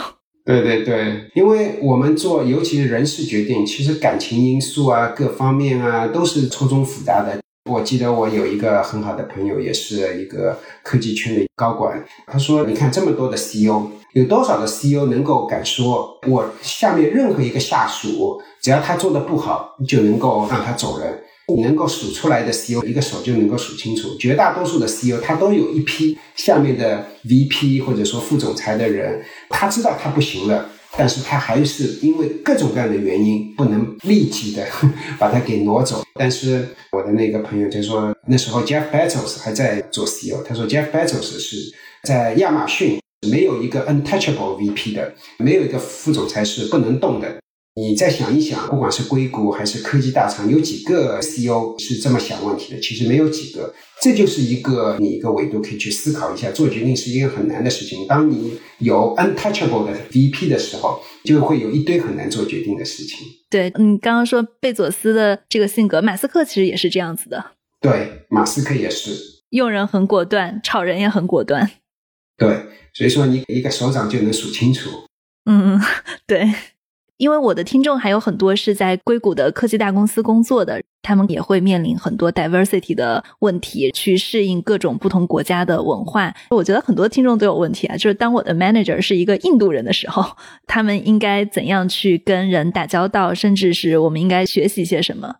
对对对，因为我们做，尤其是人事决定，其实感情因素啊，各方面啊，都是错综复杂的。我记得我有一个很好的朋友，也是一个科技圈的高管，他说：“你看这么多的 CEO，有多少的 CEO 能够敢说，我下面任何一个下属，只要他做的不好，就能够让他走人？你能够数出来的 CEO，一个手就能够数清楚。绝大多数的 CEO，他都有一批下面的 VP 或者说副总裁的人，他知道他不行了。”但是他还是因为各种各样的原因不能立即的 把他给挪走。但是我的那个朋友就说，那时候 Jeff Bezos 还在做 CEO，他说 Jeff Bezos 是在亚马逊没有一个 untouchable VP 的，没有一个副总裁是不能动的。你再想一想，不管是硅谷还是科技大厂，有几个 CEO 是这么想问题的？其实没有几个。这就是一个你一个维度可以去思考一下，做决定是一个很难的事情。当你有 untouchable 的 VP 的时候，就会有一堆很难做决定的事情。对，嗯刚刚说贝佐斯的这个性格，马斯克其实也是这样子的。对，马斯克也是，用人很果断，炒人也很果断。对，所以说你一个手掌就能数清楚。嗯，对。因为我的听众还有很多是在硅谷的科技大公司工作的，他们也会面临很多 diversity 的问题，去适应各种不同国家的文化。我觉得很多听众都有问题啊，就是当我的 manager 是一个印度人的时候，他们应该怎样去跟人打交道，甚至是我们应该学习些什么？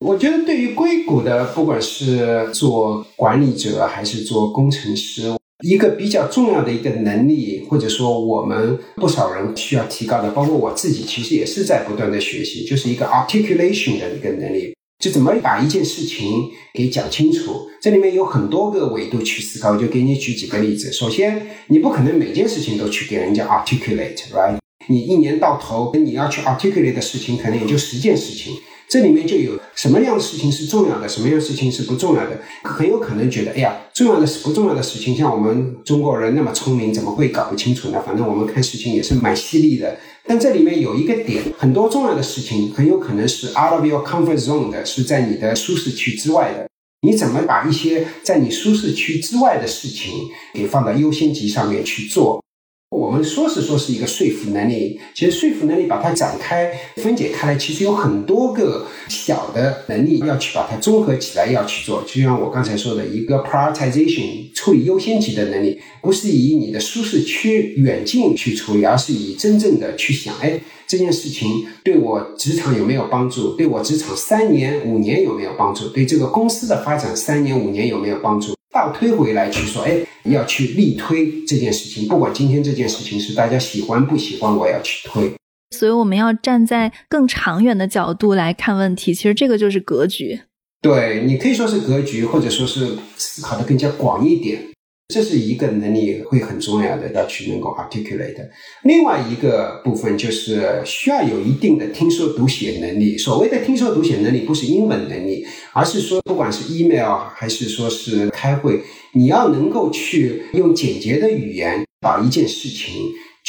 我觉得对于硅谷的，不管是做管理者还是做工程师。一个比较重要的一个能力，或者说我们不少人需要提高的，包括我自己，其实也是在不断的学习，就是一个 articulation 的一个能力，就怎么把一件事情给讲清楚。这里面有很多个维度去思考，我就给你举几个例子。首先，你不可能每件事情都去给人家 articulate，right？你一年到头你要去 articulate 的事情，可能也就十件事情。这里面就有什么样的事情是重要的，什么样的事情是不重要的，很有可能觉得，哎呀，重要的是不重要的事情，像我们中国人那么聪明，怎么会搞不清楚呢？反正我们看事情也是蛮犀利的。但这里面有一个点，很多重要的事情很有可能是 out of your comfort zone 的，是在你的舒适区之外的。你怎么把一些在你舒适区之外的事情给放到优先级上面去做？我们说是说是一个说服能力，其实说服能力把它展开、分解开来，其实有很多个小的能力要去把它综合起来要去做。就像我刚才说的一个 prioritization 处理优先级的能力，不是以你的舒适区远近去处理，而是以真正的去想，哎，这件事情对我职场有没有帮助？对我职场三年、五年有没有帮助？对这个公司的发展三年、五年有没有帮助？倒推回来去说，哎，要去力推这件事情，不管今天这件事情是大家喜欢不喜欢，我要去推。所以我们要站在更长远的角度来看问题，其实这个就是格局。对你可以说是格局，或者说是思考的更加广一点。这是一个能力会很重要的，要去能够 articulate。另外一个部分就是需要有一定的听说读写能力。所谓的听说读写能力，不是英文能力，而是说不管是 email 还是说是开会，你要能够去用简洁的语言把一件事情。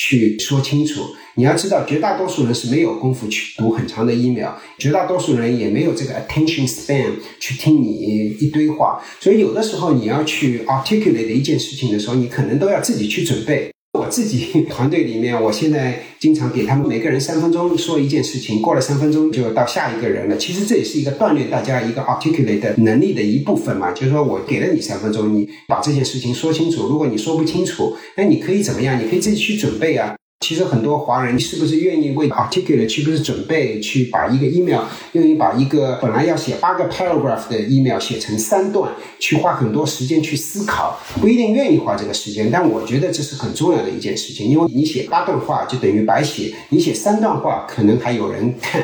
去说清楚，你要知道，绝大多数人是没有功夫去读很长的 email，绝大多数人也没有这个 attention span 去听你一堆话，所以有的时候你要去 articulate 一件事情的时候，你可能都要自己去准备。自己团队里面，我现在经常给他们每个人三分钟说一件事情，过了三分钟就到下一个人了。其实这也是一个锻炼大家一个 articulate 的能力的一部分嘛。就是说我给了你三分钟，你把这件事情说清楚。如果你说不清楚，那你可以怎么样？你可以自己去准备啊。其实很多华人是不是愿意为 articulate 去不是准备去把一个 email，愿意把一个本来要写八个 paragraph 的 email 写成三段，去花很多时间去思考，不一定愿意花这个时间，但我觉得这是很重要的一件事情，因为你写八段话就等于白写，你写三段话可能还有人看，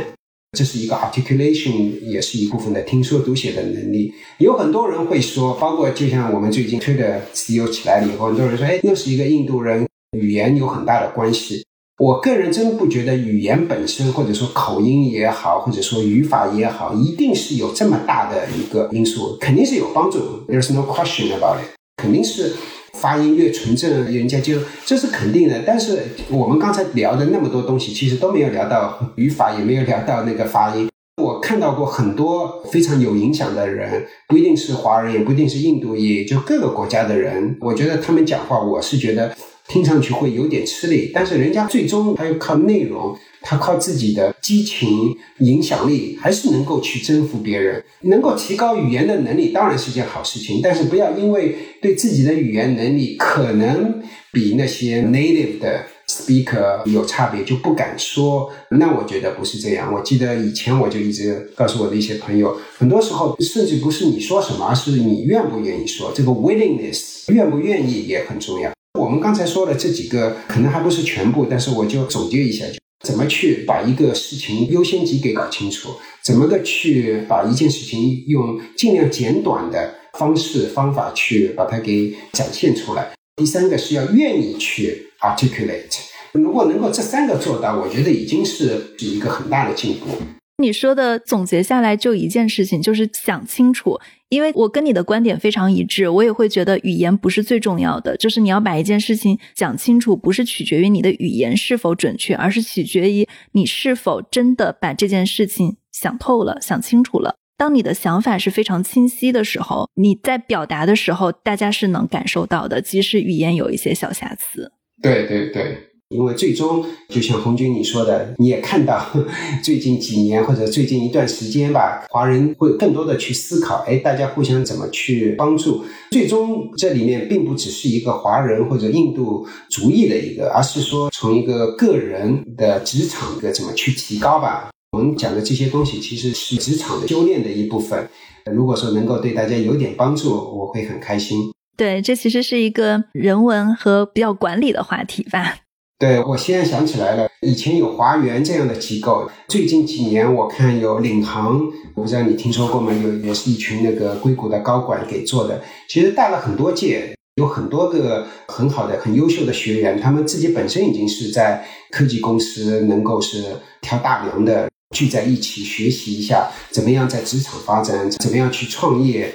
这是一个 articulation，也是一部分的听说读写的能力。有很多人会说，包括就像我们最近推的 CEO 起来了以后，很多人说，哎，又是一个印度人。语言有很大的关系，我个人真不觉得语言本身，或者说口音也好，或者说语法也好，一定是有这么大的一个因素，肯定是有帮助。There's no question about it，肯定是发音越纯正，人家就这是肯定的。但是我们刚才聊的那么多东西，其实都没有聊到语法，也没有聊到那个发音。我看到过很多非常有影响的人，不一定是华人，也不一定是印度裔，就各个国家的人，我觉得他们讲话，我是觉得。听上去会有点吃力，但是人家最终他要靠内容，他靠自己的激情、影响力，还是能够去征服别人，能够提高语言的能力，当然是件好事情。但是不要因为对自己的语言能力可能比那些 native 的。speaker 有差别就不敢说，那我觉得不是这样。我记得以前我就一直告诉我的一些朋友，很多时候甚至不是你说什么，而是你愿不愿意说。这个 willingness 愿不愿意也很重要。我们刚才说的这几个可能还不是全部，但是我就总结一下，就怎么去把一个事情优先级给搞清楚，怎么个去把一件事情用尽量简短的方式方法去把它给展现出来。第三个是要愿意去 articulate，如果能够这三个做到，我觉得已经是是一个很大的进步。你说的总结下来就一件事情，就是想清楚。因为我跟你的观点非常一致，我也会觉得语言不是最重要的，就是你要把一件事情讲清楚，不是取决于你的语言是否准确，而是取决于你是否真的把这件事情想透了、想清楚了。当你的想法是非常清晰的时候，你在表达的时候，大家是能感受到的，即使语言有一些小瑕疵。对对对，因为最终就像红军你说的，你也看到最近几年或者最近一段时间吧，华人会更多的去思考，哎，大家互相怎么去帮助？最终这里面并不只是一个华人或者印度主义的一个，而是说从一个个人的职场的怎么去提高吧。我们讲的这些东西其实是职场的修炼的一部分。如果说能够对大家有点帮助，我会很开心。对，这其实是一个人文和比较管理的话题吧。对，我现在想起来了，以前有华源这样的机构，最近几年我看有领航，我不知道你听说过吗？有也是一群那个硅谷的高管给做的，其实带了很多届，有很多个很好的、很优秀的学员，他们自己本身已经是在科技公司能够是挑大梁的。聚在一起学习一下，怎么样在职场发展，怎么样去创业。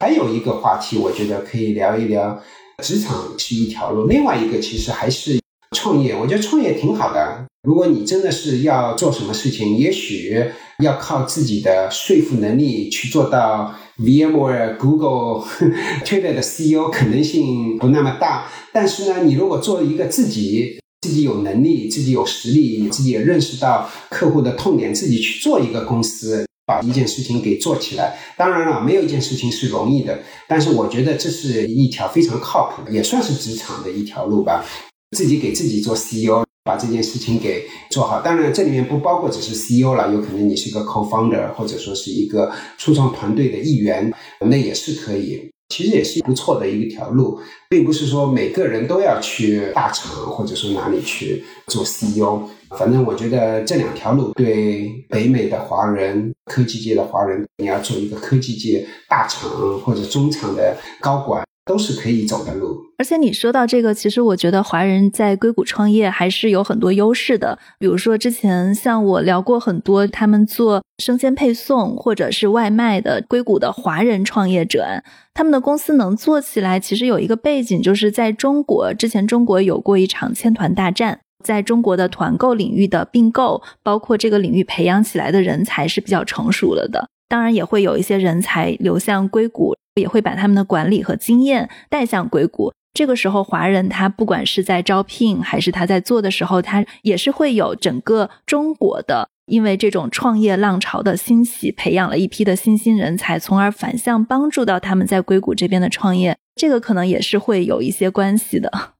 还有一个话题，我觉得可以聊一聊。职场是一条路，另外一个其实还是创业。我觉得创业挺好的。如果你真的是要做什么事情，也许要靠自己的说服能力去做到 VMware、Google、Twitter 的 CEO，可能性不那么大。但是呢，你如果做一个自己。自己有能力，自己有实力，自己也认识到客户的痛点，自己去做一个公司，把一件事情给做起来。当然了，没有一件事情是容易的，但是我觉得这是一条非常靠谱，也算是职场的一条路吧。自己给自己做 CEO，把这件事情给做好。当然，这里面不包括只是 CEO 了，有可能你是一个 co-founder，或者说是一个初创团队的一员，那也是可以。其实也是不错的一条路，并不是说每个人都要去大厂或者说哪里去做 CEO。反正我觉得这两条路对北美的华人、科技界的华人，你要做一个科技界大厂或者中厂的高管。都是可以走的路，而且你说到这个，其实我觉得华人在硅谷创业还是有很多优势的。比如说之前像我聊过很多他们做生鲜配送或者是外卖的硅谷的华人创业者，他们的公司能做起来，其实有一个背景，就是在中国之前中国有过一场千团大战，在中国的团购领域的并购，包括这个领域培养起来的人才是比较成熟了的。当然也会有一些人才流向硅谷。也会把他们的管理和经验带向硅谷。这个时候，华人他不管是在招聘还是他在做的时候，他也是会有整个中国的，因为这种创业浪潮的兴起，培养了一批的新兴人才，从而反向帮助到他们在硅谷这边的创业。这个可能也是会有一些关系的。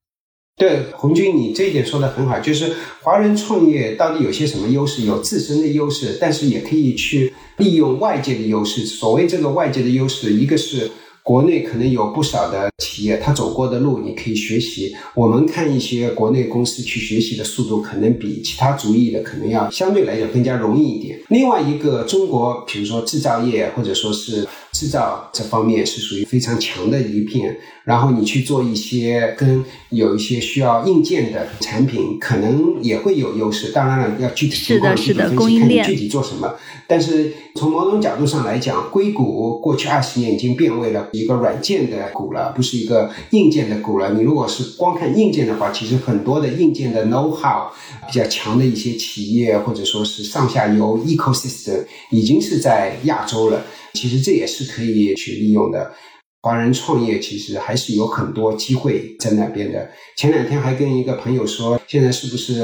对，红军，你这一点说的很好，就是华人创业到底有些什么优势？有自身的优势，但是也可以去。利用外界的优势，所谓这个外界的优势，一个是国内可能有不少的企业，他走过的路你可以学习。我们看一些国内公司去学习的速度，可能比其他族裔的可能要相对来讲更加容易一点。另外一个，中国比如说制造业或者说是制造这方面是属于非常强的一片。然后你去做一些跟有一些需要硬件的产品，可能也会有优势。当然了，要具体情况具体分析，看你具体做什么。但是从某种角度上来讲，硅谷过去二十年已经变为了一个软件的股了，不是一个硬件的股了。你如果是光看硬件的话，其实很多的硬件的 know how 比较强的一些企业，或者说是上下游 ecosystem 已经是在亚洲了。其实这也是可以去利用的。华人创业其实还是有很多机会在那边的。前两天还跟一个朋友说，现在是不是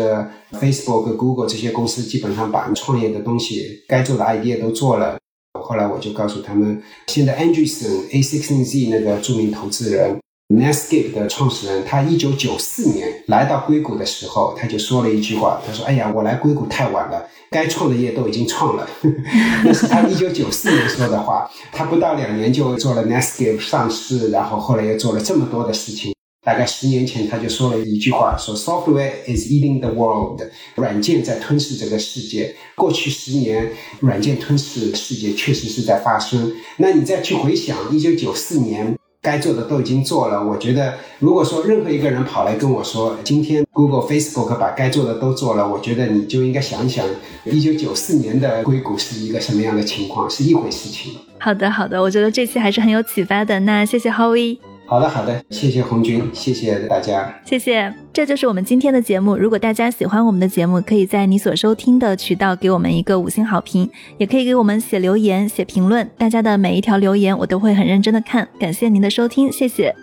Facebook、Google 这些公司基本上把创业的东西该做的 idea 都做了？后来我就告诉他们，现在 Andreessen A16Z 那个著名投资人。Netscape 的创始人，他一九九四年来到硅谷的时候，他就说了一句话，他说：“哎呀，我来硅谷太晚了，该创的业都已经创了。”那是他一九九四年说的话。他不到两年就做了 Netscape 上市，然后后来又做了这么多的事情。大概十年前他就说了一句话，说：“Software is eating the world。”软件在吞噬这个世界。过去十年，软件吞噬世界确实是在发生。那你再去回想一九九四年。该做的都已经做了，我觉得，如果说任何一个人跑来跟我说，今天 Google、Facebook 把该做的都做了，我觉得你就应该想想，一九九四年的硅谷是一个什么样的情况，是一回事情。好的，好的，我觉得这期还是很有启发的。那谢谢 Howie。好的，好的，谢谢红军，谢谢大家，谢谢。这就是我们今天的节目。如果大家喜欢我们的节目，可以在你所收听的渠道给我们一个五星好评，也可以给我们写留言、写评论。大家的每一条留言，我都会很认真的看。感谢您的收听，谢谢。